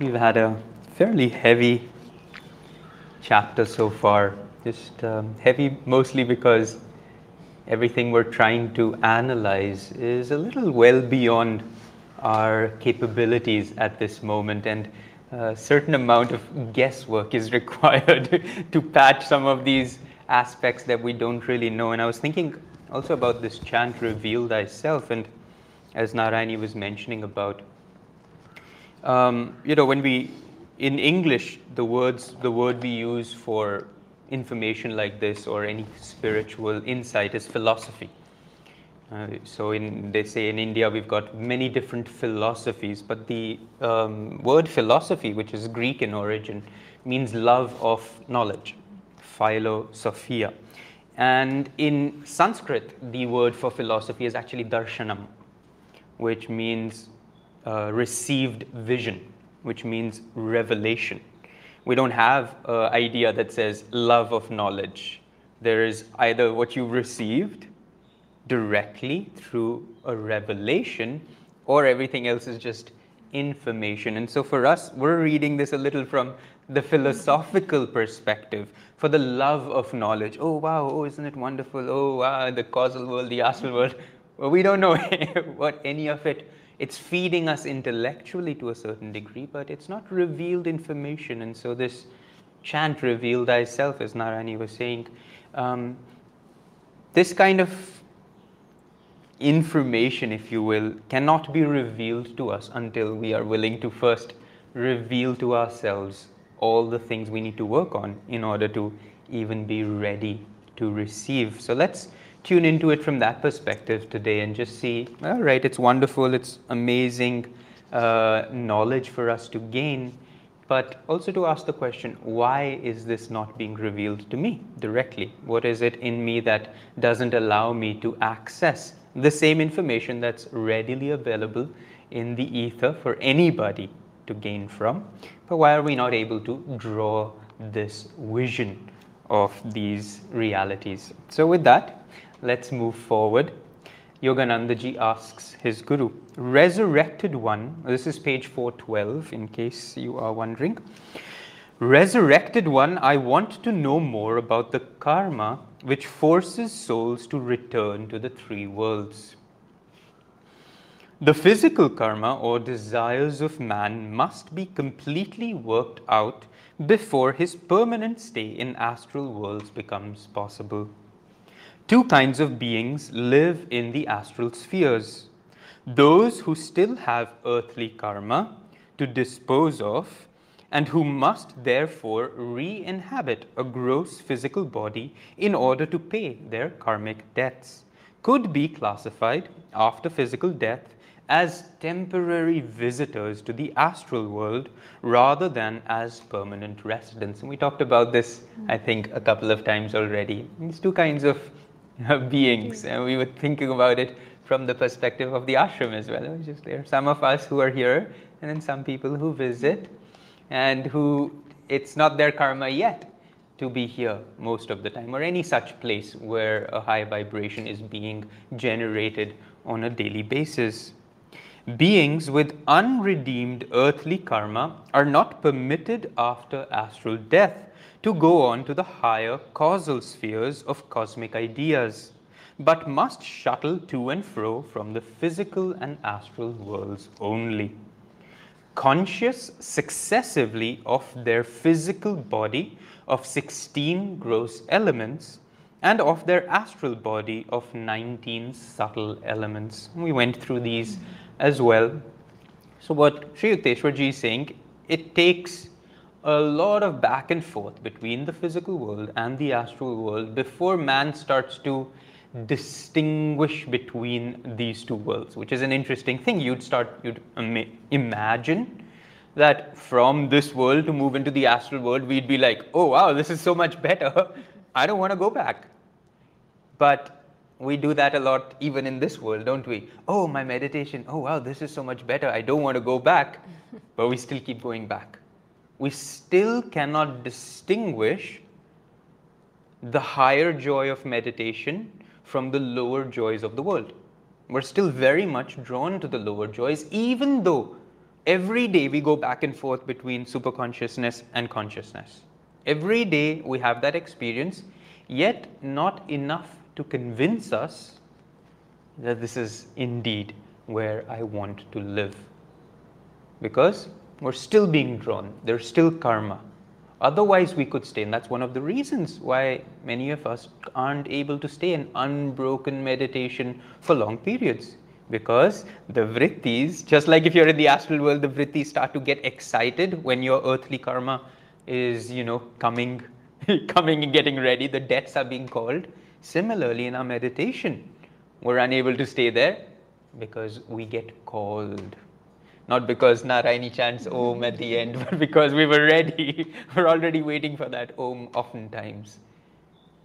We've had a fairly heavy chapter so far, just um, heavy mostly because everything we're trying to analyze is a little well beyond our capabilities at this moment and a certain amount of guesswork is required to patch some of these aspects that we don't really know. And I was thinking also about this chant, reveal thyself, and as Narayani was mentioning about, um, you know, when we, in English, the words, the word we use for information like this or any spiritual insight is philosophy. Uh, so in, they say in India we've got many different philosophies, but the um, word philosophy, which is Greek in origin, means love of knowledge, philosophia. And in Sanskrit, the word for philosophy is actually darshanam, which means uh, received vision, which means revelation. We don't have an idea that says love of knowledge. There is either what you received directly through a revelation, or everything else is just information. And so for us, we're reading this a little from the philosophical perspective, for the love of knowledge. Oh, wow, oh, isn't it wonderful? Oh, wow, the causal world, the astral world. Well, we don't know what any of it. It's feeding us intellectually to a certain degree, but it's not revealed information. And so this chant, reveal thyself, as Narayani was saying, um, this kind of information, if you will, cannot be revealed to us until we are willing to first reveal to ourselves all the things we need to work on in order to even be ready to receive. So let's tune into it from that perspective today and just see all right, it's wonderful, it's amazing uh, knowledge for us to gain, but also to ask the question why is this not being revealed to me directly? What is it in me that doesn't allow me to access the same information that's readily available in the ether for anybody to gain from. But why are we not able to draw this vision of these realities? So, with that, let's move forward. Yoganandaji asks his guru, Resurrected One, this is page 412 in case you are wondering. Resurrected One, I want to know more about the karma which forces souls to return to the three worlds. The physical karma or desires of man must be completely worked out before his permanent stay in astral worlds becomes possible. Two kinds of beings live in the astral spheres those who still have earthly karma to dispose of and who must therefore re inhabit a gross physical body in order to pay their karmic debts, could be classified after physical death as temporary visitors to the astral world rather than as permanent residents. And we talked about this, I think, a couple of times already. These two kinds of beings, and we were thinking about it from the perspective of the ashram as well. Just there some of us who are here, and then some people who visit and who it's not their karma yet to be here most of the time, or any such place where a high vibration is being generated on a daily basis. Beings with unredeemed earthly karma are not permitted after astral death to go on to the higher causal spheres of cosmic ideas, but must shuttle to and fro from the physical and astral worlds only conscious successively of their physical body of 16 gross elements and of their astral body of 19 subtle elements. We went through these as well. So, what Sri Yukteswarji is saying, it takes a lot of back and forth between the physical world and the astral world before man starts to distinguish between these two worlds, which is an interesting thing. You'd start, you'd imagine that from this world to move into the astral world, we'd be like, oh wow, this is so much better. I don't want to go back. But we do that a lot even in this world, don't we? Oh, my meditation, oh wow, this is so much better. I don't want to go back. but we still keep going back. We still cannot distinguish the higher joy of meditation from the lower joys of the world. We're still very much drawn to the lower joys, even though Every day we go back and forth between superconsciousness and consciousness. Every day we have that experience, yet not enough to convince us that this is indeed where I want to live. Because we're still being drawn, there's still karma. Otherwise, we could stay, and that's one of the reasons why many of us aren't able to stay in unbroken meditation for long periods because the vrittis, just like if you're in the astral world, the vrittis start to get excited when your earthly karma is, you know, coming, coming and getting ready. The debts are being called. Similarly, in our meditation, we're unable to stay there because we get called. Not because Narayani chants Om at the end, but because we were ready. we're already waiting for that Om oftentimes.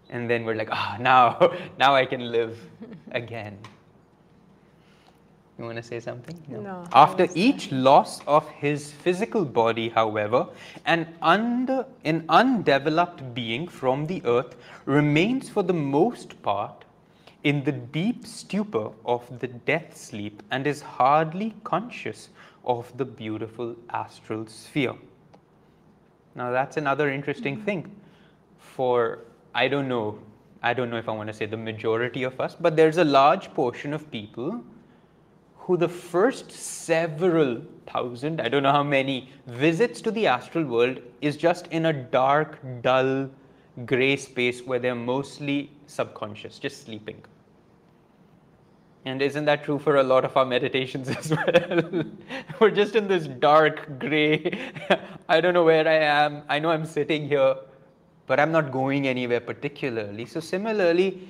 And then we're like, ah, oh, now, now I can live again. You want to say something? No. no After each loss of his physical body, however, an, under, an undeveloped being from the earth remains for the most part in the deep stupor of the death sleep and is hardly conscious of the beautiful astral sphere. Now, that's another interesting mm-hmm. thing for, I don't know, I don't know if I want to say the majority of us, but there's a large portion of people who the first several thousand, I don't know how many, visits to the astral world is just in a dark, dull, gray space where they're mostly subconscious, just sleeping. And isn't that true for a lot of our meditations as well? We're just in this dark gray. I don't know where I am. I know I'm sitting here, but I'm not going anywhere particularly. So, similarly,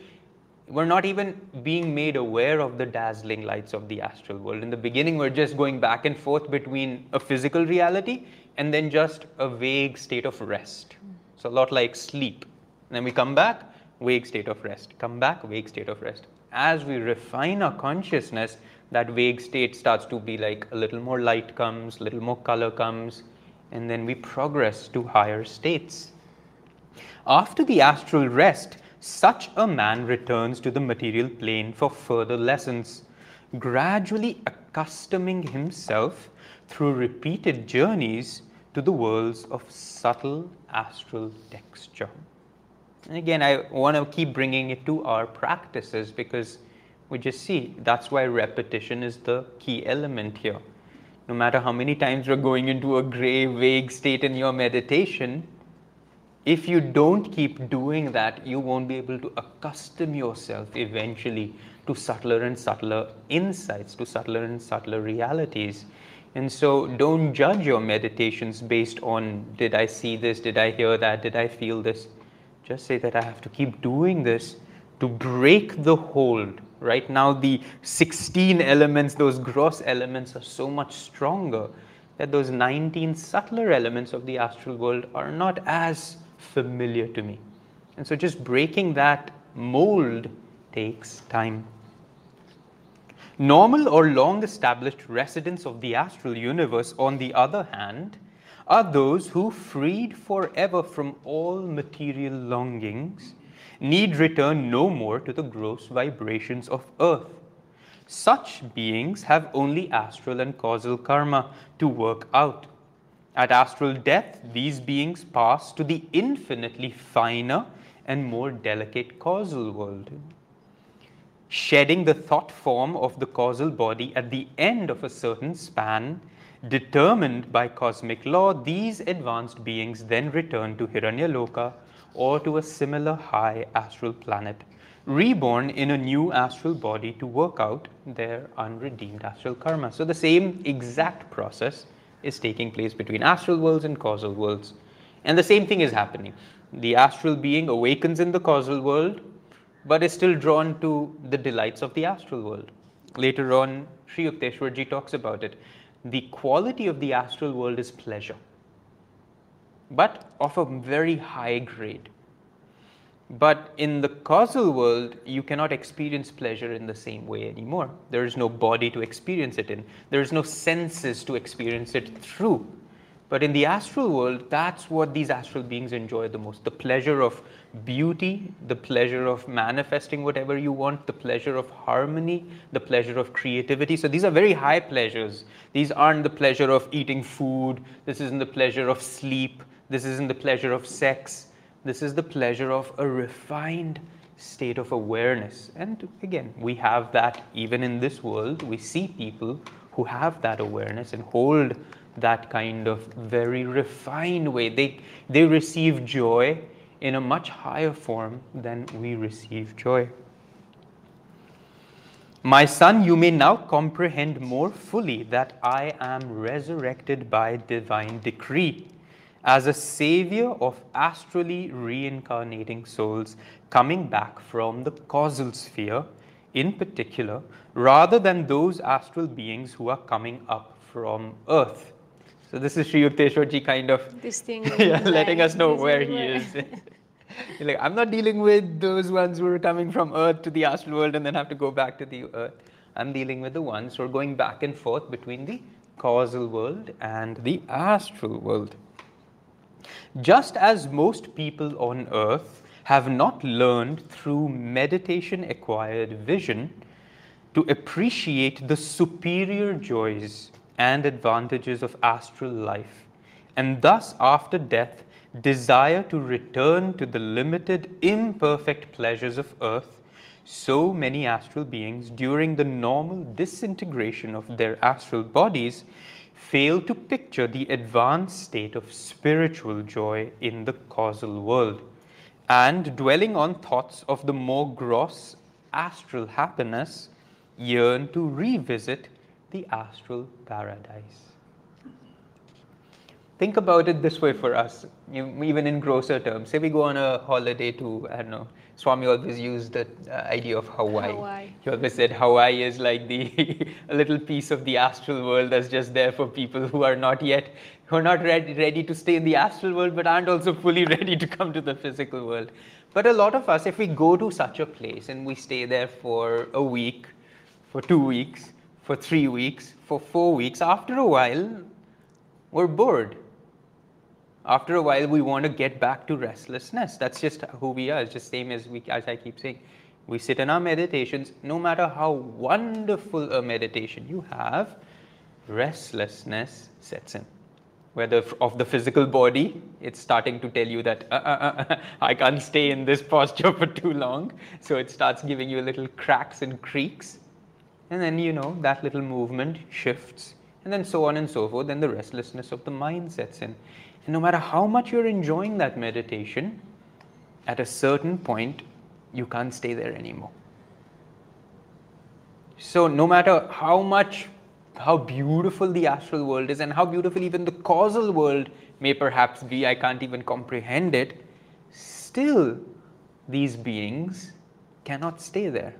we're not even being made aware of the dazzling lights of the astral world. In the beginning, we're just going back and forth between a physical reality and then just a vague state of rest. So, a lot like sleep. And then we come back, vague state of rest. Come back, vague state of rest. As we refine our consciousness, that vague state starts to be like a little more light comes, a little more color comes, and then we progress to higher states. After the astral rest, such a man returns to the material plane for further lessons, gradually accustoming himself through repeated journeys to the worlds of subtle astral texture. And again, I want to keep bringing it to our practices because we just see that's why repetition is the key element here. No matter how many times you're going into a gray, vague state in your meditation, if you don't keep doing that, you won't be able to accustom yourself eventually to subtler and subtler insights, to subtler and subtler realities. And so don't judge your meditations based on did I see this, did I hear that, did I feel this. Just say that I have to keep doing this to break the hold. Right now, the 16 elements, those gross elements, are so much stronger that those 19 subtler elements of the astral world are not as familiar to me. And so just breaking that mold takes time. Normal or long established residents of the astral universe, on the other hand, are those who, freed forever from all material longings, need return no more to the gross vibrations of earth. Such beings have only astral and causal karma to work out. At astral death, these beings pass to the infinitely finer and more delicate causal world. Shedding the thought form of the causal body at the end of a certain span, determined by cosmic law, these advanced beings then return to Hiranyaloka or to a similar high astral planet, reborn in a new astral body to work out their unredeemed astral karma. So, the same exact process is taking place between astral worlds and causal worlds. And the same thing is happening. The astral being awakens in the causal world, but is still drawn to the delights of the astral world. Later on, Sri Yukteswarji talks about it. The quality of the astral world is pleasure, but of a very high grade. But in the causal world, you cannot experience pleasure in the same way anymore. There is no body to experience it in, there is no senses to experience it through. But in the astral world, that's what these astral beings enjoy the most the pleasure of beauty, the pleasure of manifesting whatever you want, the pleasure of harmony, the pleasure of creativity. So these are very high pleasures. These aren't the pleasure of eating food, this isn't the pleasure of sleep, this isn't the pleasure of sex. This is the pleasure of a refined state of awareness. And again, we have that even in this world. We see people who have that awareness and hold that kind of very refined way. They, they receive joy in a much higher form than we receive joy. My son, you may now comprehend more fully that I am resurrected by divine decree as a savior of astrally reincarnating souls coming back from the causal sphere in particular, rather than those astral beings who are coming up from earth. So this is Sri Yukteswarji kind of yeah, letting us know where he is. like, I'm not dealing with those ones who are coming from earth to the astral world and then have to go back to the earth. I'm dealing with the ones who are going back and forth between the causal world and the astral world. Just as most people on earth have not learned through meditation acquired vision to appreciate the superior joys and advantages of astral life, and thus after death desire to return to the limited, imperfect pleasures of earth, so many astral beings during the normal disintegration of their astral bodies fail to picture the advanced state of spiritual joy in the causal world and dwelling on thoughts of the more gross astral happiness yearn to revisit the astral paradise. Think about it this way for us, even in grosser terms. Say we go on a holiday to, I don't know, Swami always used the uh, idea of Hawaii. Hawaii. He always said Hawaii is like the a little piece of the astral world that's just there for people who are not yet, who are not ready, ready to stay in the astral world, but aren't also fully ready to come to the physical world. But a lot of us, if we go to such a place and we stay there for a week, for two weeks, for three weeks, for four weeks, after a while, we're bored. After a while, we want to get back to restlessness. That's just who we are. It's just same as we, as I keep saying. We sit in our meditations. No matter how wonderful a meditation you have, restlessness sets in. Whether of the physical body, it's starting to tell you that uh, uh, uh, I can't stay in this posture for too long. So it starts giving you little cracks and creaks and then, you know, that little movement shifts, and then so on and so forth. Then the restlessness of the mind sets in. And no matter how much you're enjoying that meditation, at a certain point, you can't stay there anymore. So, no matter how much, how beautiful the astral world is, and how beautiful even the causal world may perhaps be, I can't even comprehend it, still, these beings cannot stay there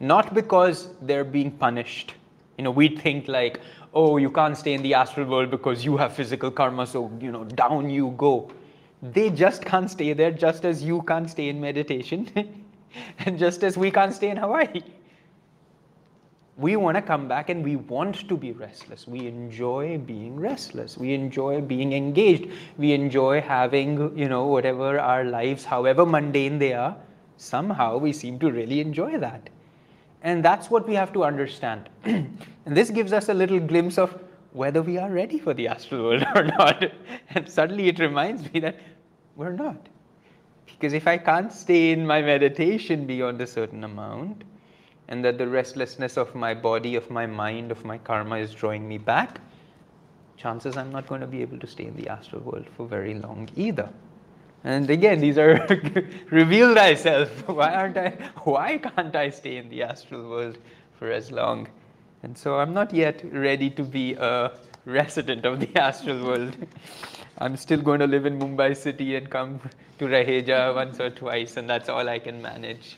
not because they're being punished. You know, we think like, oh, you can't stay in the astral world because you have physical karma, so, you know, down you go. They just can't stay there, just as you can't stay in meditation, and just as we can't stay in Hawaii. We want to come back and we want to be restless. We enjoy being restless. We enjoy being engaged. We enjoy having, you know, whatever our lives, however mundane they are, somehow we seem to really enjoy that. And that's what we have to understand. and this gives us a little glimpse of whether we are ready for the astral world or not. and suddenly it reminds me that we're not. Because if I can't stay in my meditation beyond a certain amount, and that the restlessness of my body, of my mind, of my karma is drawing me back, chances I'm not going to be able to stay in the astral world for very long either. And again, these are reveal thyself. Why aren't I? Why can't I stay in the astral world for as long? And so I'm not yet ready to be a resident of the astral world. I'm still going to live in Mumbai city and come to Raheja once or twice, and that's all I can manage.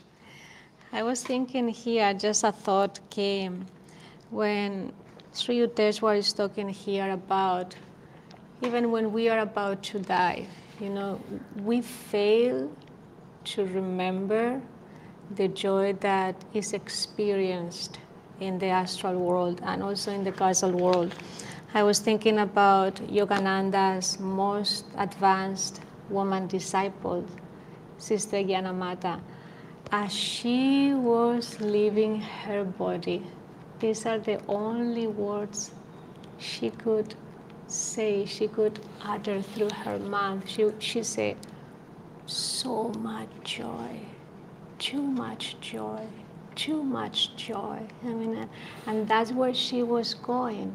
I was thinking here, just a thought came when Sri Yukteswar is talking here about even when we are about to die you know, we fail to remember the joy that is experienced in the astral world and also in the causal world. I was thinking about Yogananda's most advanced woman disciple, Sister Gyanamata. As she was leaving her body, these are the only words she could say, she could utter through her mouth. She, she said, So much joy, too much joy, too much joy. I mean, uh, and that's where she was going.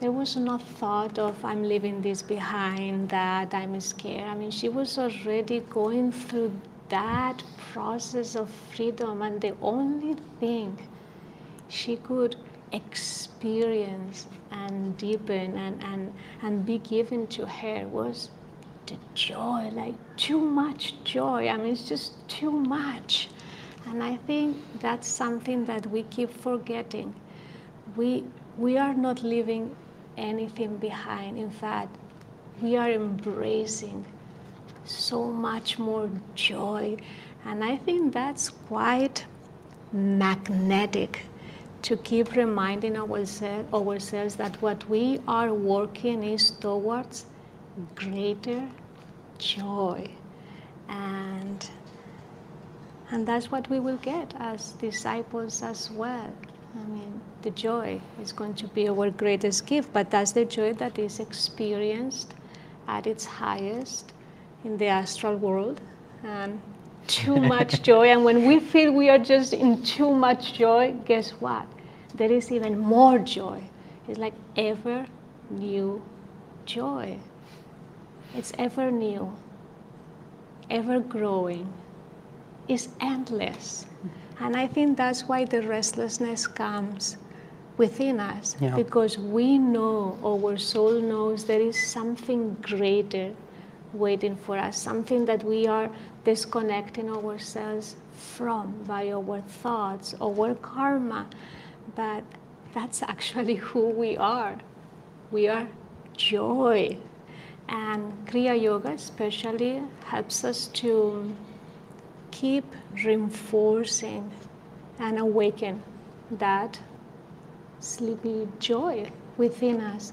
There was no thought of, I'm leaving this behind, that I'm scared. I mean, she was already going through that process of freedom, and the only thing she could experience and deepen and, and, and be given to her was the joy, like too much joy. I mean, it's just too much. And I think that's something that we keep forgetting. We, we are not leaving anything behind. In fact, we are embracing so much more joy. And I think that's quite magnetic to keep reminding ourselves, ourselves that what we are working is towards greater joy. And, and that's what we will get as disciples as well. I mean, the joy is going to be our greatest gift, but that's the joy that is experienced at its highest in the astral world. And too much joy. And when we feel we are just in too much joy, guess what? There is even more joy. It's like ever new joy. It's ever new, ever growing, it's endless. And I think that's why the restlessness comes within us Yeah. because we know, our soul knows there is something greater waiting for us, something that we are disconnecting ourselves from by our thoughts, our karma. But that's actually who we are. We are joy. And Kriya Yoga especially helps us to keep reinforcing and awaken that sleepy joy within us.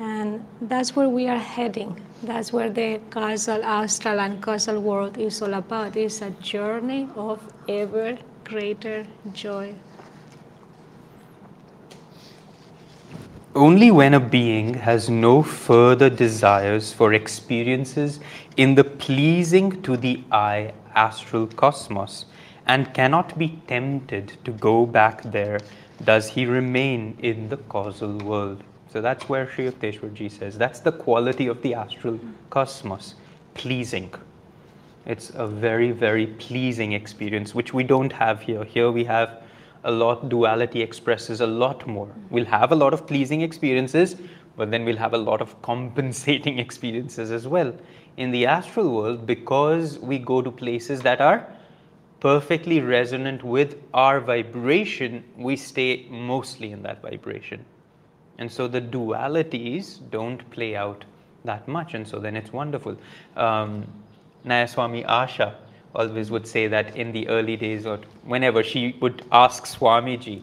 And that's where we are heading. That's where the causal, astral, and causal world is all about. It's a journey of ever greater joy. Only when a being has no further desires for experiences in the pleasing to the eye astral cosmos and cannot be tempted to go back there does he remain in the causal world. So that's where Sri Yukteswarji says that's the quality of the astral cosmos pleasing. It's a very, very pleasing experience, which we don't have here. Here we have a lot, duality expresses a lot more. We'll have a lot of pleasing experiences, but then we'll have a lot of compensating experiences as well. In the astral world, because we go to places that are perfectly resonant with our vibration, we stay mostly in that vibration. And so the dualities don't play out that much, and so then it's wonderful. Um, Nayaswami Asha always would say that in the early days, or whenever she would ask Swamiji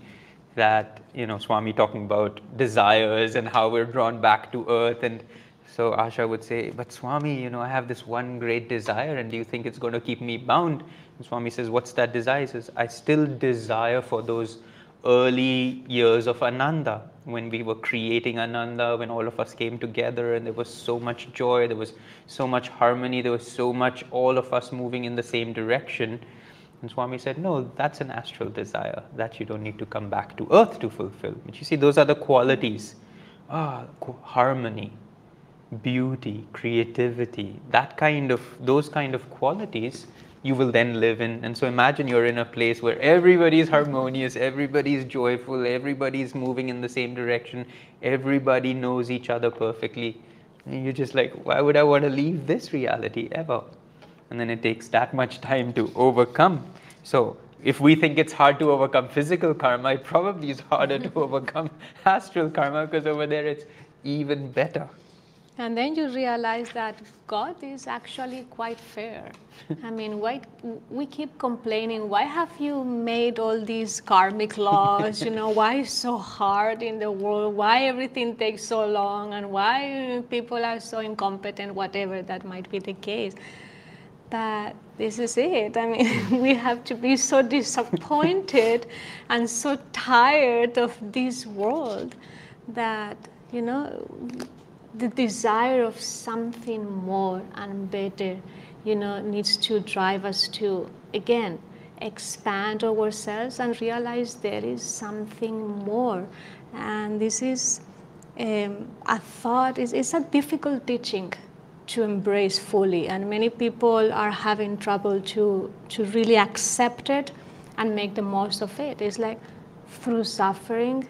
that, you know, Swami talking about desires and how we're drawn back to earth. And so Asha would say, But Swami, you know, I have this one great desire, and do you think it's going to keep me bound? And Swami says, What's that desire? He says, I still desire for those early years of Ananda, when we were creating Ananda, when all of us came together and there was so much joy, there was so much harmony, there was so much all of us moving in the same direction. And Swami said, No, that's an astral desire that you don't need to come back to earth to fulfill. But you see, those are the qualities ah, harmony, beauty, creativity, that kind of, those kind of qualities you will then live in. And so imagine you're in a place where everybody is harmonious, everybody is joyful, everybody is moving in the same direction, everybody knows each other perfectly. And you're just like, why would I want to leave this reality ever? And then it takes that much time to overcome. So if we think it's hard to overcome physical karma, it probably is harder to overcome astral karma because over there it's even better. And then you realize that God is actually quite fair. I mean, why we keep complaining? Why have you made all these karmic laws? You know, why is so hard in the world? Why everything takes so long? And why people are so incompetent? Whatever that might be the case. But this is it. I mean, we have to be so disappointed and so tired of this world that you know the desire of something more and better, you know, needs to drive us to, again, expand ourselves and realize there is something more. And this is um, a thought, it's, it's a difficult teaching to embrace fully. And many people are having trouble to, to really accept it and make the most of it. It's like through suffering,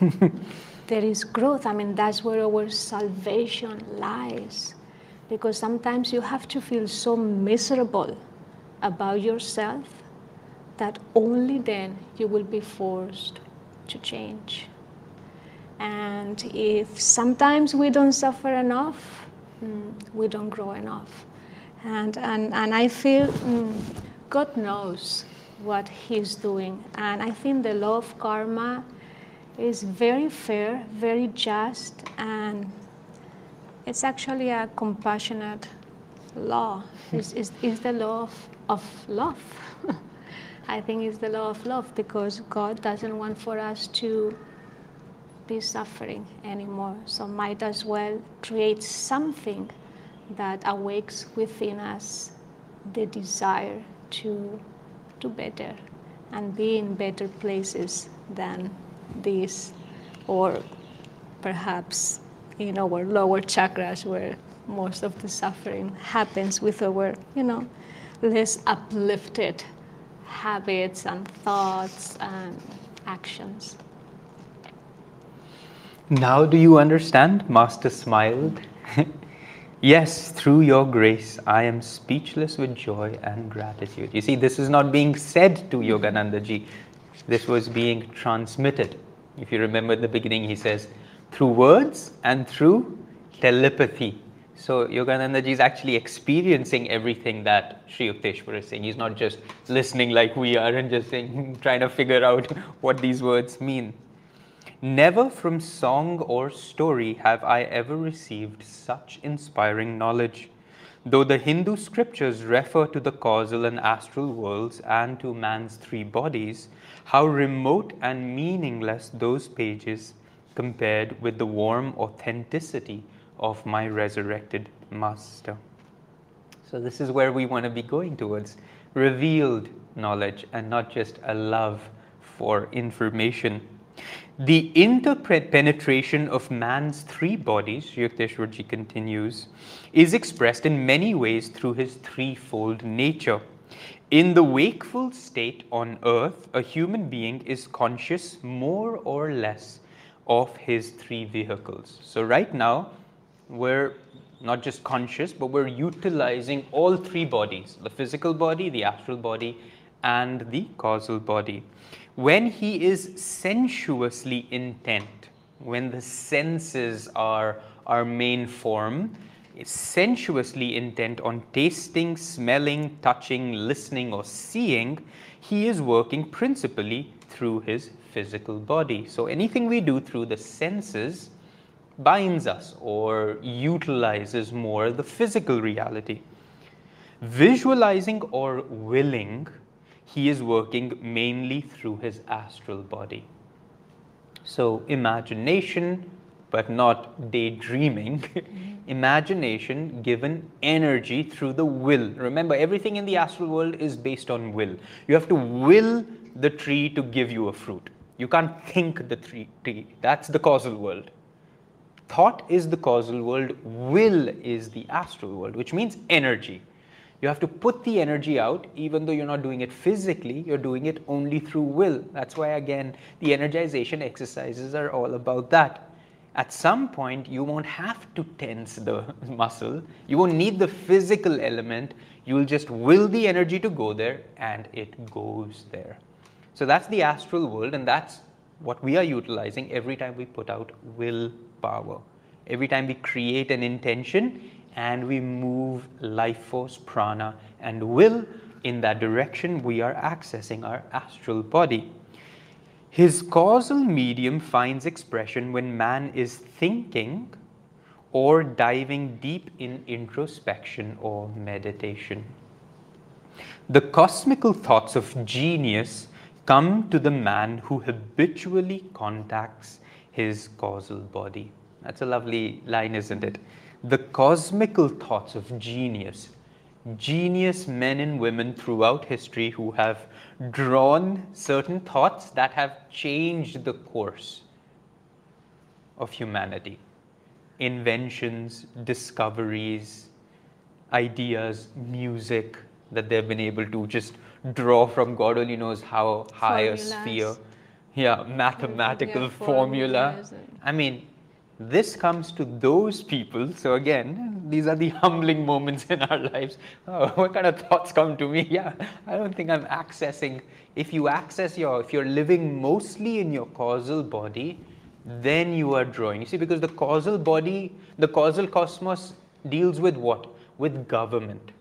there is growth. I mean, that's where our salvation lies. Because sometimes you have to feel so miserable about yourself that only then you will be forced to change. And if sometimes we don't suffer enough, mm, we don't grow enough. And, and, and I feel mm, God knows what He's doing. And I think the law of karma is very fair, very just, and it's actually a compassionate law. Hmm. It's, it's, it's the law of, of love. I think it's the law of love because God doesn't want for us to be suffering anymore. So might as well create something that awakes within us the desire to do better and be in better places than this, or perhaps in our lower chakras where most of the suffering happens with our, you know, less uplifted habits and thoughts and actions. Now do you understand? Master smiled. yes, through your grace, I am speechless with joy and gratitude. You see, this is not being said to Yogananda ji, this was being transmitted. If you remember the beginning, he says, through words and through telepathy. So Yoganandaji is actually experiencing everything that Sri Yukteswar is saying. He's not just listening like we are and just saying, trying to figure out what these words mean. Never from song or story have I ever received such inspiring knowledge. Though the Hindu scriptures refer to the causal and astral worlds and to man's three bodies, how remote and meaningless those pages compared with the warm authenticity of my resurrected Master. So, this is where we want to be going towards revealed knowledge and not just a love for information. The interpenetration of man's three bodies, Yukteswarji continues, is expressed in many ways through his threefold nature. In the wakeful state on earth, a human being is conscious more or less of his three vehicles. So, right now, we're not just conscious, but we're utilizing all three bodies the physical body, the astral body, and the causal body. When he is sensuously intent, when the senses are our main form, sensuously intent on tasting, smelling, touching, listening, or seeing, he is working principally through his physical body. So anything we do through the senses binds us or utilizes more the physical reality. Visualizing or willing, he is working mainly through his astral body. So imagination, but not daydreaming. Mm-hmm. Imagination given energy through the will. Remember, everything in the astral world is based on will. You have to will the tree to give you a fruit. You can't think the tree. That's the causal world. Thought is the causal world, will is the astral world, which means energy. You have to put the energy out, even though you're not doing it physically, you're doing it only through will. That's why, again, the energization exercises are all about that at some point you won't have to tense the muscle. You won't need the physical element. You will just will the energy to go there and it goes there. So that's the astral world and that's what we are utilizing every time we put out willpower. Every time we create an intention and we move life force, prana, and will in that direction, we are accessing our astral body. His causal medium finds expression when man is thinking or diving deep in introspection or meditation. The cosmical thoughts of genius come to the man who habitually contacts his causal body. That's a lovely line, isn't it? The cosmical thoughts of genius, genius men and women throughout history who have drawn certain thoughts that have changed the course of humanity. Inventions, discoveries, ideas, music that they've been able to just draw from God only knows how high Formulas. a sphere. Yeah, mathematical yeah, formula. I mean, this comes to those people. So again, these are the humbling moments in our lives. Oh, what kind of thoughts come to me? Yeah, I don't think I'm accessing. If you access your, if you're living mostly in your causal body, then you are drawing. You see, because the causal body, the causal cosmos deals with what? With government.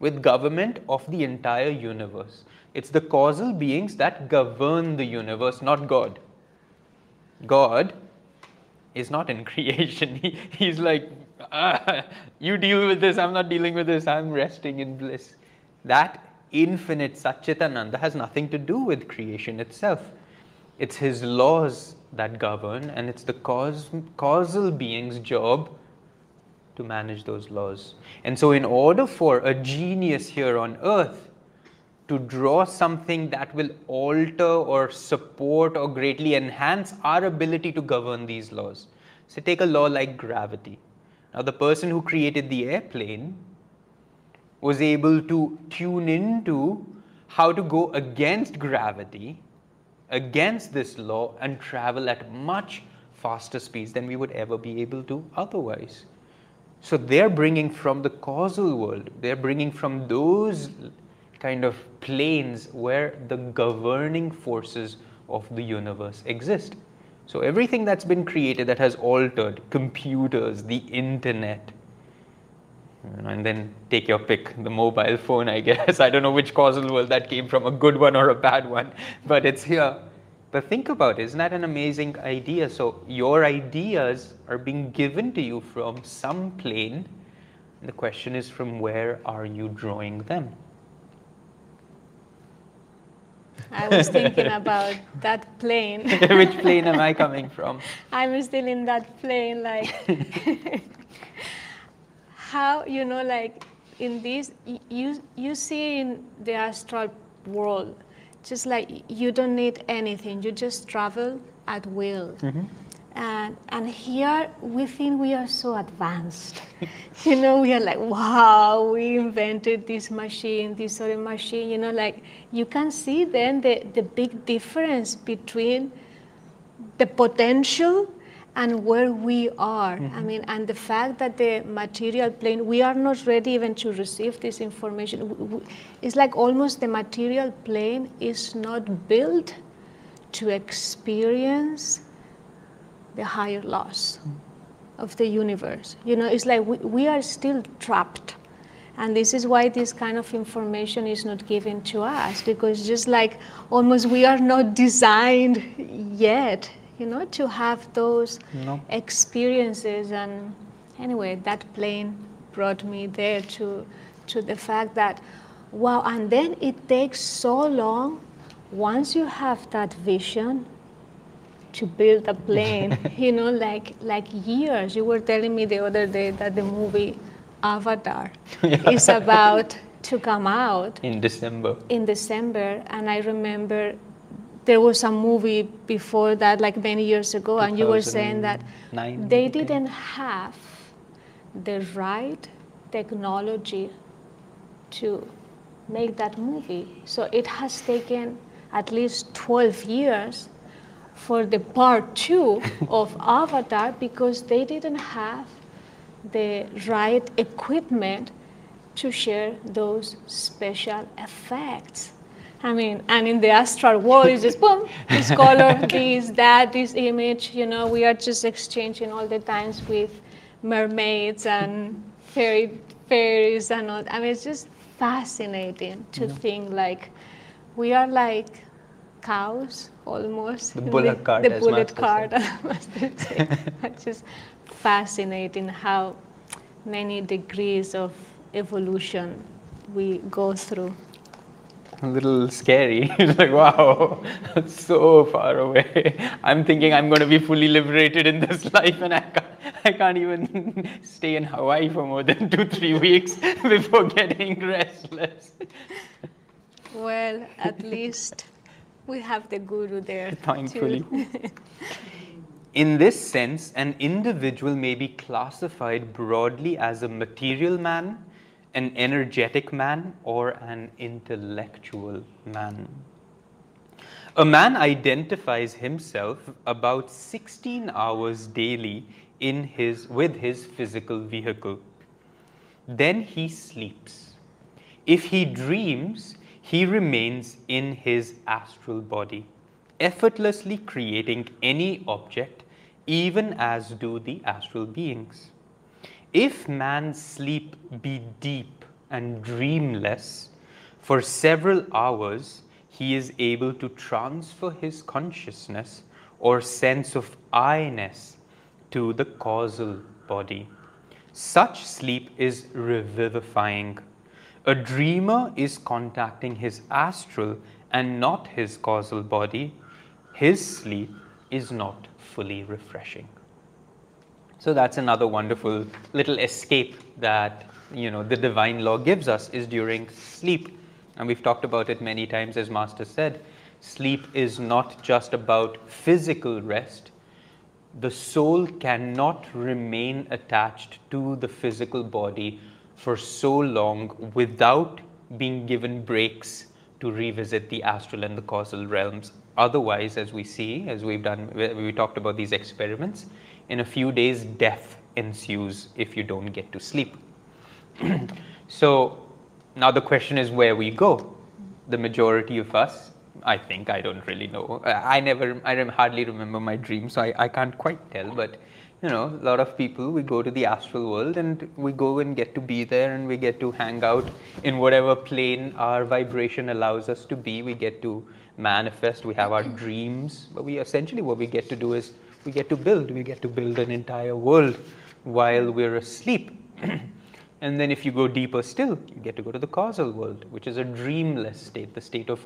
With government of the entire universe. It's the causal beings that govern the universe, not God. God is not in creation. He, he's like, ah, you deal with this, I'm not dealing with this, I'm resting in bliss. That infinite Satchitananda has nothing to do with creation itself. It's his laws that govern, and it's the cause, causal being's job to manage those laws. And so, in order for a genius here on earth to draw something that will alter or support or greatly enhance our ability to govern these laws. So take a law like gravity. Now the person who created the airplane was able to tune into how to go against gravity, against this law and travel at much faster speeds than we would ever be able to otherwise. So they're bringing from the causal world, they're bringing from those kind of planes where the governing forces of the universe exist. So everything that's been created that has altered, computers, the internet, and then take your pick, the mobile phone, I guess. I don't know which causal world that came from, a good one or a bad one, but it's here. But think about it, isn't that an amazing idea? So your ideas are being given to you from some plane. The question is, from where are you drawing them? I was thinking about that plane. Which plane am I coming from? I'm still in that plane, like how you know, like in this, you you see in the astral world, just like you don't need anything, you just travel at will. Mm-hmm. And, and here we think we are so advanced. you know, we are like, wow, we invented this machine, this other machine. You know, like you can see then the, the big difference between the potential and where we are. Mm-hmm. I mean, and the fact that the material plane, we are not ready even to receive this information. It's like almost the material plane is not built to experience the higher laws of the universe. You know, it's like we, we are still trapped. And this is why this kind of information is not given to us, because just like almost we are not designed yet, you know, to have those no. experiences. And anyway, that plane brought me there to, to the fact that, wow, and then it takes so long once you have that vision to build a plane, you know, like like years. You were telling me the other day that the movie Avatar yeah. is about to come out in December. In December, and I remember there was a movie before that, like many years ago, and you were saying that they didn't have the right technology to make that movie. So it has taken at least 12 years for the part two of Avatar because they didn't have the right equipment to share those special effects. I mean, and in the astral world, it's just boom, this color, this, that, this image. You know, we are just exchanging all the times with mermaids and fairy fairies and all. I mean, it's just fascinating to think like we are like cows almost. The bullock the, cart, The bullet Master cart. said. as Master said. It's just fascinating how many degrees of evolution we go through. a little scary. It's like, wow, that's so far away. I'm thinking I'm going to be fully liberated in this life, and I can't, I can't even stay in Hawaii for more than two, three weeks before getting restless. Well, at least we have the guru there. too. Thankfully. In this sense, an individual may be classified broadly as a material man, an energetic man, or an intellectual man. A man identifies himself about 16 hours daily in his, with his physical vehicle. Then he sleeps. If he dreams, he remains in his astral body, effortlessly creating any object, even as do the astral beings. If man's sleep be deep and dreamless, for several hours he is able to transfer his consciousness or sense of I-ness to the causal body. Such sleep is revivifying. A dreamer is contacting his astral and not his causal body. His sleep is not fully refreshing. So that's another wonderful little escape that you know the divine law gives us is during sleep. And we've talked about it many times as Master said. Sleep is not just about physical rest. The soul cannot remain attached to the physical body for so long without being given breaks to revisit the astral and the causal realms. Otherwise, as we see, as we've done, we talked about these experiments, in a few days, death ensues if you don't get to sleep. so now the question is where we go. The majority of us, I think, I don't really know. I never, I hardly remember my dreams, so I, I can't quite tell. But you know, a lot of people, we go to the astral world and we go and get to be there and we get to hang out in whatever plane our vibration allows us to be. We get to manifest, we have our dreams, but we essentially what we get to do is we get to build, we get to build an entire world while we're asleep. and then if you go deeper still, you get to go to the causal world, which is a dreamless state, the state of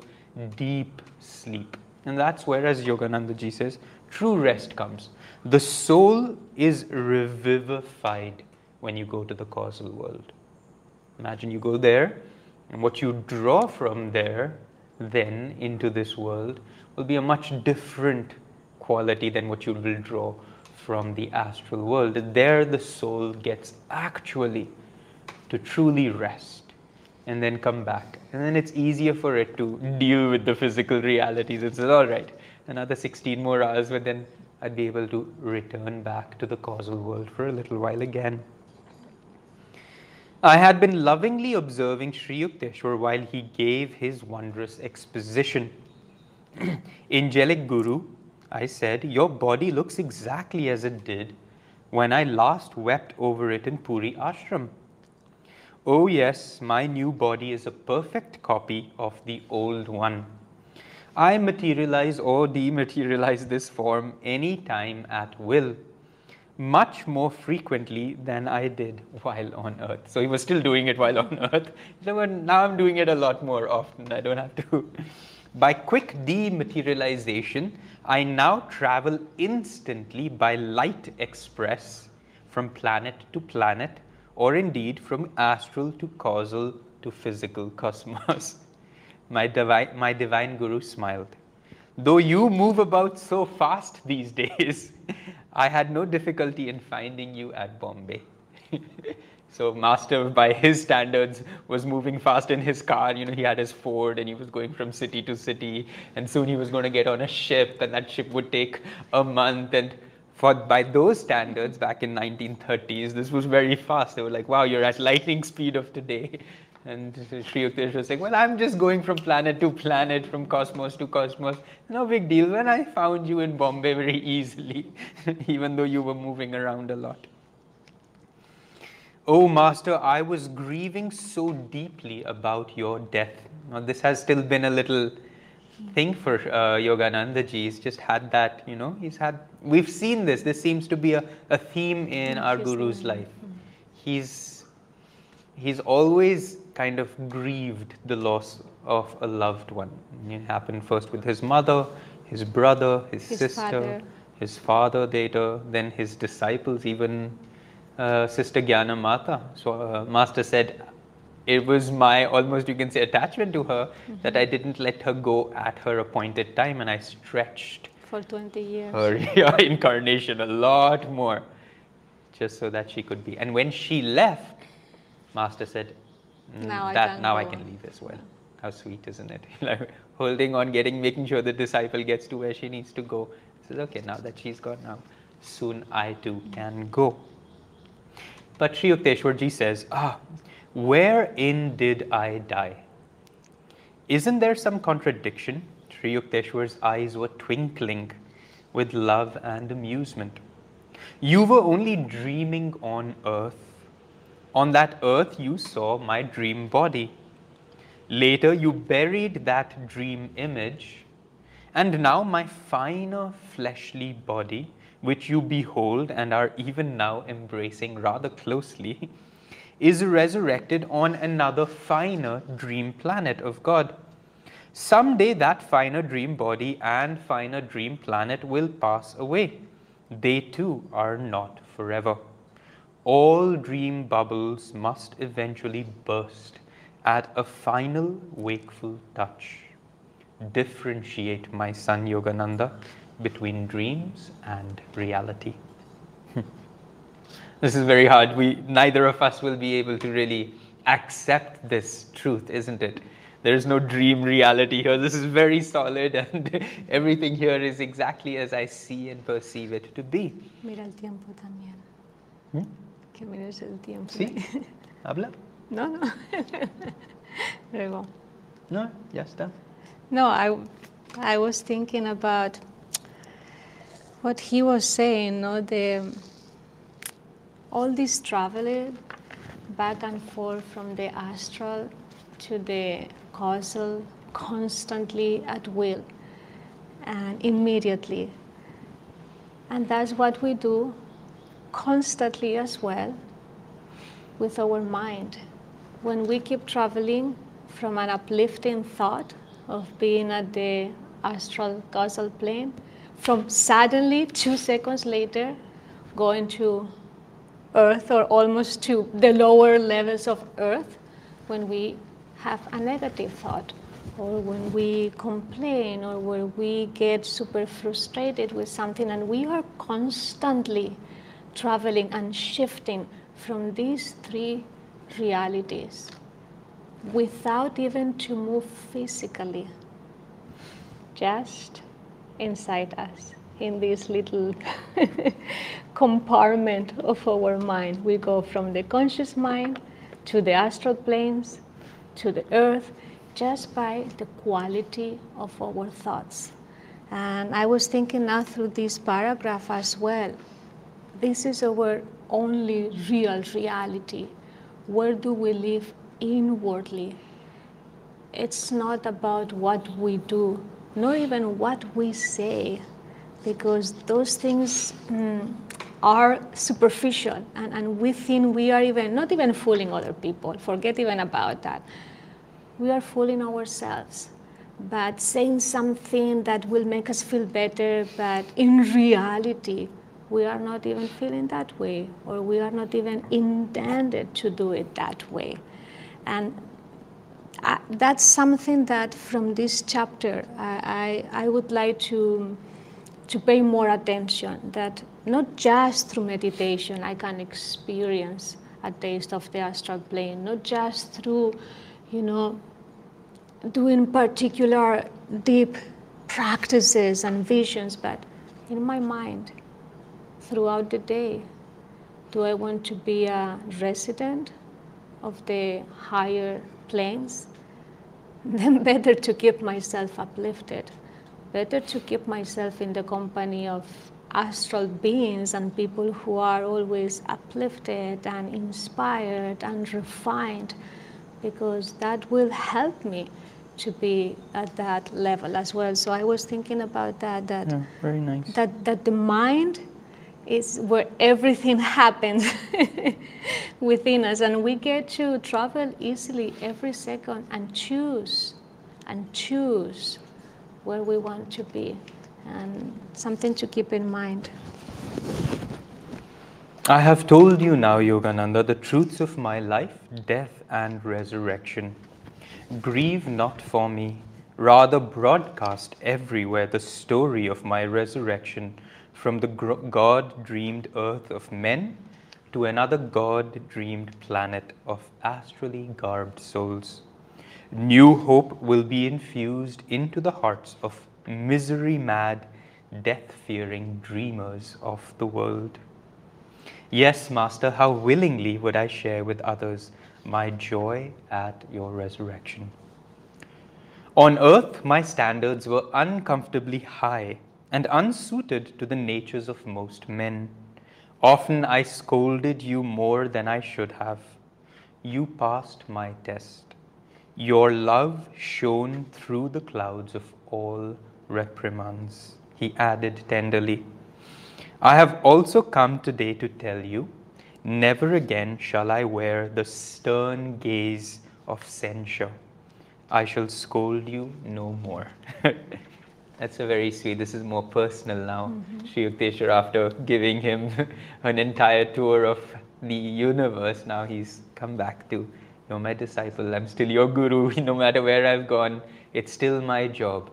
deep sleep. And that's where, as Yoganandaji says, true rest comes. The soul is revivified when you go to the causal world. Imagine you go there, and what you draw from there then into this world will be a much different quality than what you will draw from the astral world. There, the soul gets actually to truly rest and then come back. And then it's easier for it to deal with the physical realities. It's all right, another 16 more hours, but then I'd be able to return back to the causal world for a little while again. I had been lovingly observing Sri Yukteswar while he gave his wondrous exposition. Angelic Guru, I said, your body looks exactly as it did when I last wept over it in Puri Ashram. Oh, yes, my new body is a perfect copy of the old one. I materialize or dematerialize this form any time at will, much more frequently than I did while on earth. So he was still doing it while on earth. So now I'm doing it a lot more often. I don't have to. By quick dematerialization, I now travel instantly by light express from planet to planet, or indeed from astral to causal to physical cosmos. My divine, my divine guru smiled. Though you move about so fast these days, I had no difficulty in finding you at Bombay. so Master, by his standards, was moving fast in his car. You know, he had his Ford and he was going from city to city. And soon he was going to get on a ship and that ship would take a month. And for by those standards, back in 1930s, this was very fast. They were like, wow, you're at lightning speed of today. And Sri Yuktesh was saying, Well, I'm just going from planet to planet, from cosmos to cosmos. No big deal. When I found you in Bombay very easily, even though you were moving around a lot. Oh, Master, I was grieving so deeply about your death. Now, this has still been a little thing for uh, Yogananda ji. He's just had that, you know, he's had, we've seen this. This seems to be a, a theme in our Guru's life. He's, he's always kind of grieved the loss of a loved one. It happened first with his mother, his brother, his, His sister, father. his father later, then his disciples, even uh, Sister Gyana Mata. So, uh, Master said, it was my almost you can say attachment to her that I didn't let her go at her appointed time and I stretched For 20 years. her incarnation a lot more just so that she could be. And when she left, Master said, "Mm, Now I that can now I can leave as well. How sweet, isn't it? like holding on, getting, making sure the disciple gets to where she needs to go. Says, okay, now that she's gone, now soon I too can go. But Sri Yukteswarji says, ah, wherein did I die? Isn't there some contradiction? Sri Yukteswar's eyes were twinkling with love and amusement. You were only dreaming on earth. On that earth, you saw my dream body. Later, you buried that dream image, and now my finer fleshly body, which you behold and are even now embracing rather closely, is resurrected on another finer dream planet of God. Someday that finer dream body and finer dream planet will pass away. They too are not forever. All dream bubbles must eventually burst at a final wakeful touch. Differentiate, my son Yogananda, between dreams and reality. this is very hard. We neither of us will be able to really accept this truth, isn't it? There is no dream reality here. This is very solid, and everything here is exactly as I see and perceive it to be. Mira el tiempo también. Hmm? Que mires el tiempo. ¿Sí? ¿Habla? No, no. Luego. No, ya está. No, I, I was thinking about what he was saying, no, the all this traveling back and forth from the astral to the causal, constantly at will and immediately. And that's what we do constantly as well with our mind. When we keep traveling from an uplifting thought of being at the astral causal plane, from suddenly two seconds later going to earth or almost to the lower levels of earth when we have a negative thought or when we complain or when we get super frustrated with something and we are constantly traveling and shifting from these three realities without even to move physically just inside us in this little compartment of our mind. We go from the conscious mind to the astral planes to the earth just by the quality of our thoughts. And i was thinking now through this paragraph as well this is our only real reality. Where do we live inwardly? It's not about what we do, nor even what we say, because those things mm, are superficial and, and we think we are even not even fooling other people. Forget even about that. We are fooling ourselves but saying something that will make us feel better, but in reality, we are not even feeling that way, or we are not even intended to do it that way. And I, that's something that from this chapter I, I, I would like to, to pay more attention that not just through meditation I can experience a taste of the astral plane, not just through, you know, doing particular deep practices and visions, but in my mind throughout the day. Do I want to be a resident of the higher planes, then better to keep myself uplifted. Better to keep myself in the company of astral beings and people who are always uplifted and inspired and refined because that will help me to be at that level as well. So I was thinking about that that Yeah, very nice. that that the mind is where everything happens within us. And we get to travel easily every second and choose and choose where we want to be. And something to keep in mind. I have told you now, Yogananda, the truths of my life, death, and resurrection. Grieve not for me, rather broadcast everywhere the story of my resurrection from the God dreamed earth of men to another God dreamed planet of astrally garbed souls. New hope will be infused into the hearts of misery mad, death fearing dreamers of the world. Yes, Master, how willingly would I share with others my joy at your resurrection. On earth, my standards were uncomfortably high and unsuited to the natures of most men. Often I scolded you more than I should have. You passed my test. Your love shone through the clouds of all reprimands, he added tenderly. I have also come today to tell you never again shall I wear the stern gaze of censure. I shall scold you no more. That's a very sweet. This is more personal now. Mm-hmm. Sri Yukteswar, after giving him an entire tour of the universe, now he's come back to, you're my disciple, I'm still your guru, no matter where I've gone, it's still my job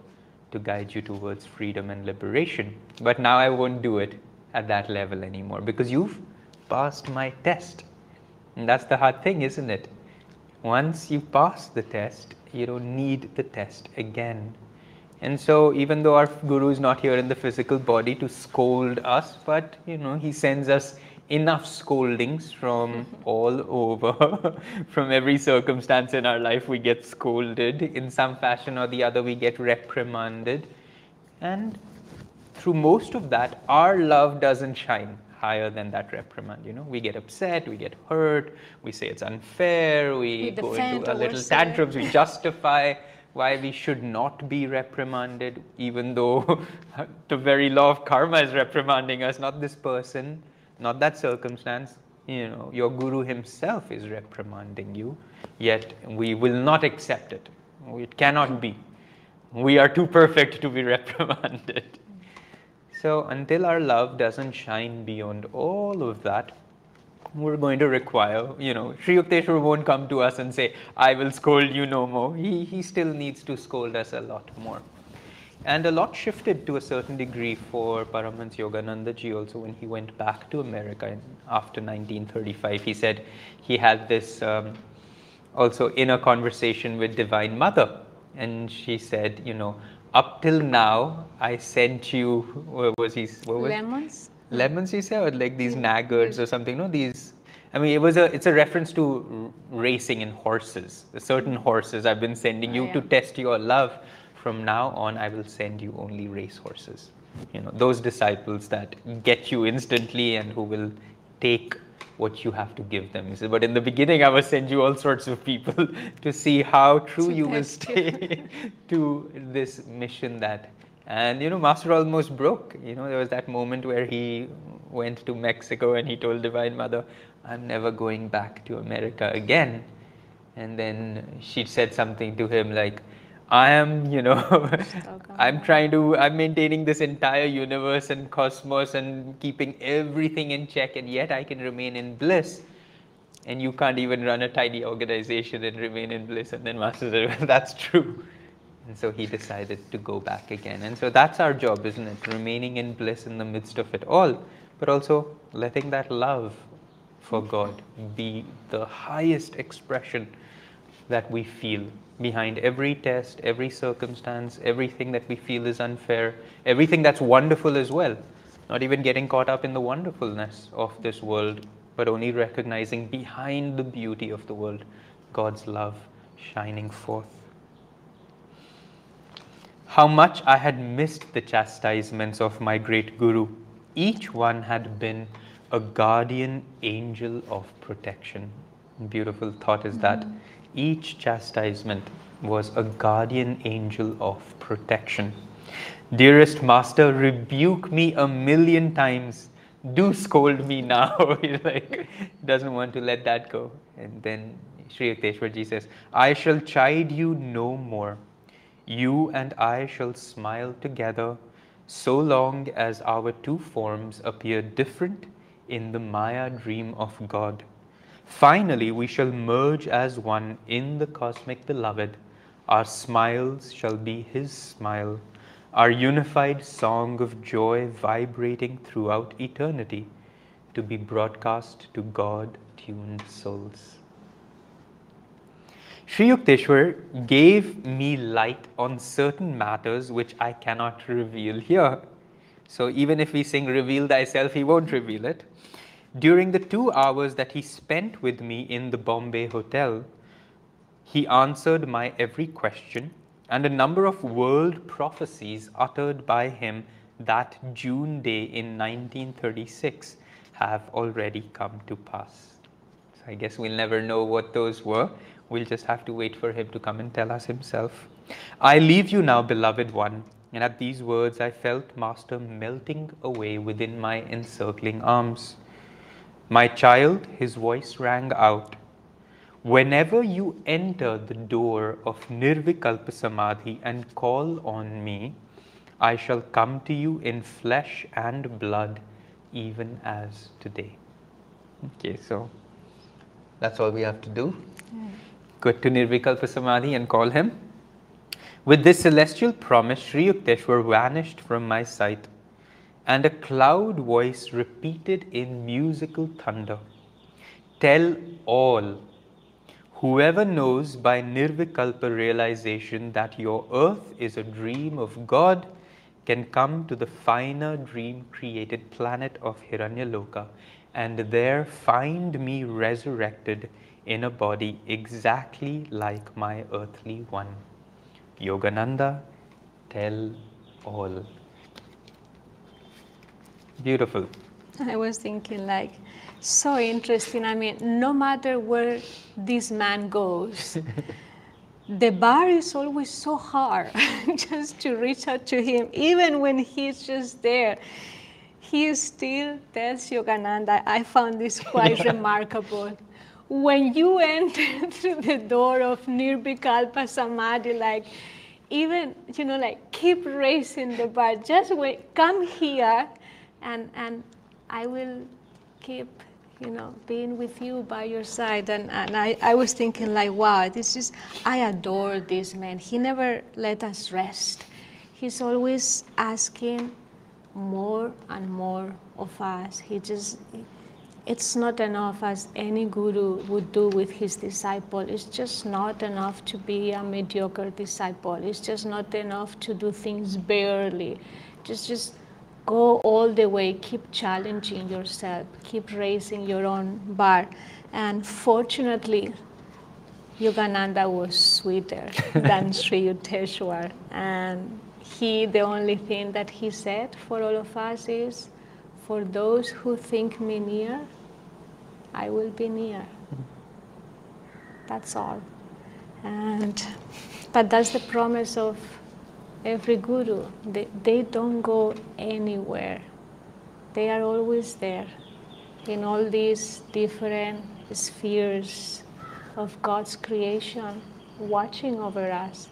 to guide you towards freedom and liberation. But now I won't do it at that level anymore because you've passed my test. And that's the hard thing, isn't it? Once you pass the test, you don't need the test again. And so, even though our guru is not here in the physical body to scold us, but you know, he sends us enough scoldings from all over, from every circumstance in our life, we get scolded in some fashion or the other, we get reprimanded. And through most of that, our love doesn't shine higher than that reprimand. You know, we get upset, we get hurt, we say it's unfair, we, We go into a little tantrums, we justify why we should not be reprimanded, even though the very law of karma is reprimanding us, not this person, not that circumstance. You know, your guru himself is reprimanding you, yet we will not accept it. It cannot be. We are too perfect to be reprimanded. So until our love doesn't shine beyond all of that, we're going to require, you know, Sri Yukteswar won't come to us and say, I will scold you no more. He, he still needs to scold us a lot more. And a lot shifted to a certain degree for Paramahansa Yogananda ji also when he went back to America in, after 1935. He said he had this um, also inner conversation with Divine Mother. And she said, you know, up till now, I sent you, what was he? What was lemons lemons you said or like these naggards or something no these i mean it was a it's a reference to r- racing in horses the certain horses i've been sending you Oh, to test your love from now on i will send you only race horses you know those disciples that get you instantly and who will take what you have to give them. He said, but in the beginning, I will send you all sorts of people to see how true you will you. stay to this mission that. And you know, Master almost broke. You know, there was that moment where he went to Mexico and he told Divine Mother, I'm never going back to America again. And then she said something to him like, I am, you know, I'm trying to, I'm maintaining this entire universe and cosmos and keeping everything in check, and yet I can remain in bliss. And you can't even run a tidy organization and remain in bliss. And then Master said, well, that's true. And so he decided to go back again. And so that's our job, isn't it? Remaining in bliss in the midst of it all, but also letting that love for God be the highest expression that we feel behind every test, every circumstance, everything that we feel is unfair, everything that's wonderful as well. Not even getting caught up in the wonderfulness of this world, but only recognizing behind the beauty of the world God's love, shining forth. How much I had missed the chastisements of my great Guru. Each one had been a guardian angel of protection. Beautiful thought is that Mm-hmm. each chastisement was a guardian angel of protection. Dearest Master, rebuke me a million times. Do scold me now. He's like, doesn't want to let that go. And then Sri Yukteswarji says, I shall chide you no more. You and I shall smile together so long as our two forms appear different in the Maya dream of God. Finally, we shall merge as one in the cosmic beloved. Our smiles shall be His smile, our unified song of joy vibrating throughout eternity to be broadcast to God tuned souls. Sri Yukteswar gave me light on certain matters which I cannot reveal here. So even if we sing Reveal Thyself, he won't reveal it. During the two hours that he spent with me in the Bombay hotel, he answered my every question, and a number of world prophecies uttered by him that June day in 1936 have already come to pass. So I guess we'll never know what those were. We'll just have to wait for him to come and tell us himself. I leave you now, beloved one. And at these words, I felt Master melting away within my encircling arms. My child, his voice rang out. Whenever you enter the door of Nirvikalpa Samadhi and call on me, I shall come to you in flesh and blood, even as today. Okay, so that's all we have to do. Go to Nirvikalpa Samadhi and call him. With this celestial promise, Sri Yukteswar vanished from my sight, and a cloud voice repeated in musical thunder Tell all, whoever knows by Nirvikalpa realization that your earth is a dream of God can come to the finer dream created planet of Hiranyaloka and there find me resurrected in a body exactly like my earthly one. Yogananda, tell all. Beautiful. I was thinking, like, so interesting. I mean, no matter where this man goes, the bar is always so hard just to reach out to him, even when he's just there. He still tells Yogananda, I found this quite remarkable. When you enter through the door of Nirvikalpa Samadhi, like, even, you know, like, keep raising the bar. Just wait, come here, and, and I will keep, you know, being with you by your side. And, and I, I was thinking, like, wow, this is, I adore this man. He never let us rest. He's always asking more and more of us. He just, it's not enough as any guru would do with his disciple. It's just not enough to be a mediocre disciple. It's just not enough to do things barely. Just, just go all the way. Keep challenging yourself. Keep raising your own bar. And fortunately, Yogananda was sweeter than Sri Yukteswar. And he, the only thing that he said for all of us is, for those who think me near, I will be near. That's all. And but that's the promise of every guru. They, they don't go anywhere. They are always there in all these different spheres of God's creation, watching over us,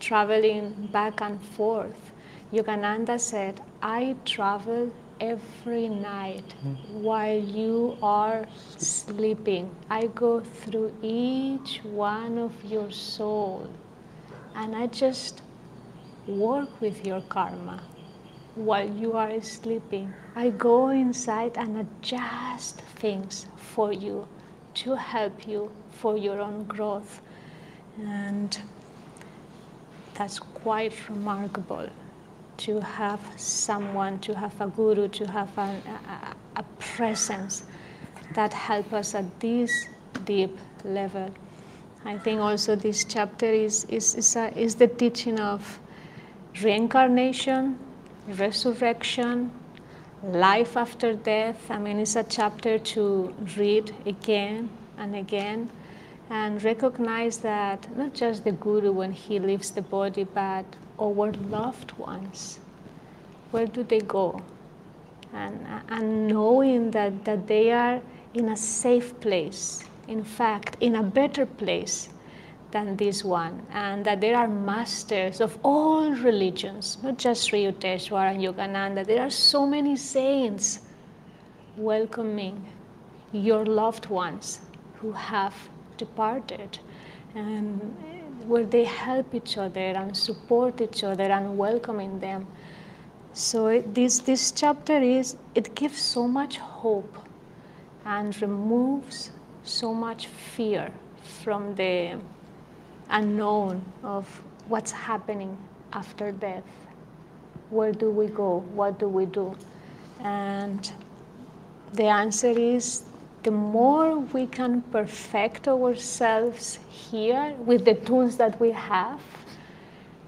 traveling back and forth. Yogananda said, I travel every night while you are sleeping. I go through each one of your soul and I just work with your karma while you are sleeping. I go inside and adjust things for you to help you for your own growth. And that's quite remarkable to have someone, to have a guru, to have an, a, a presence that help us at this deep level. I think also this chapter is, is, is, a, is the teaching of reincarnation, resurrection, life after death. I mean, it's a chapter to read again and again and recognize that not just the guru when he leaves the body, but our loved ones. Where do they go? And, and knowing that, that they are in a safe place, in fact, in a better place than this one, and that there are masters of all religions, not just Sri Yukteswar and Yogananda. There are so many saints welcoming your loved ones who have departed, and where they help each other and support each other and welcoming them. So it, this this chapter is it gives so much hope and removes so much fear from the unknown of what's happening after death. Where do we go? What do we do? And the answer is the more we can perfect ourselves here with the tools that we have,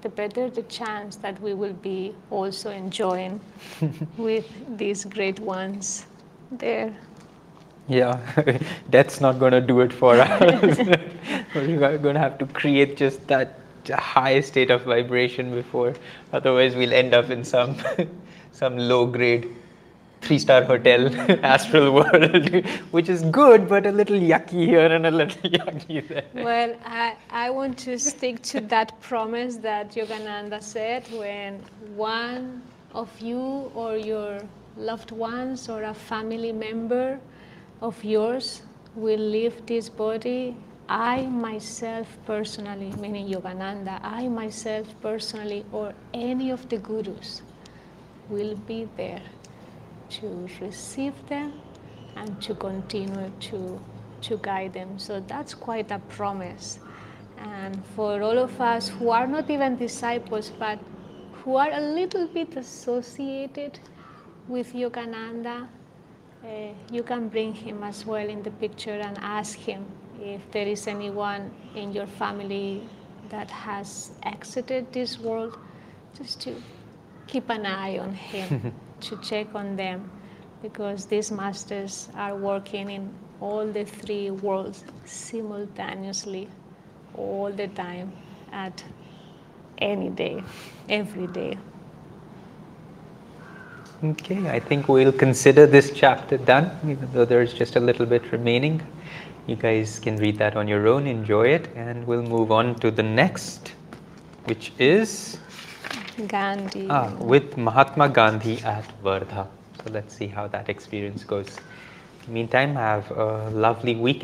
the better the chance that we will be also enjoying with these great ones there. Yeah, that's not going to do it for us. We're going to have to create just that high state of vibration before, otherwise we'll end up in some some low grade three star hotel astral world, which is good but a little yucky here and a little yucky there. Well, I, I want to stick to that promise that Yogananda said when one of you or your loved ones or a family member of yours will leave this body, I myself personally, meaning Yogananda, I myself personally, or any of the gurus will be there to receive them and to continue to, to guide them. So that's quite a promise. And for all of us who are not even disciples, but who are a little bit associated with Yogananda, uh, you can bring him as well in the picture and ask him if there is anyone in your family that has exited this world, just to keep an eye on him, to check on them, because these masters are working in all the three worlds simultaneously, all the time, at any day, every day. Okay, I think we'll consider this chapter done, even though there's just a little bit remaining. You guys can read that on your own, enjoy it, and we'll move on to the next, which is Gandhi. ah, with Mahatma Gandhi at Wardha. So let's see how that experience goes. Meantime, have a lovely weekend.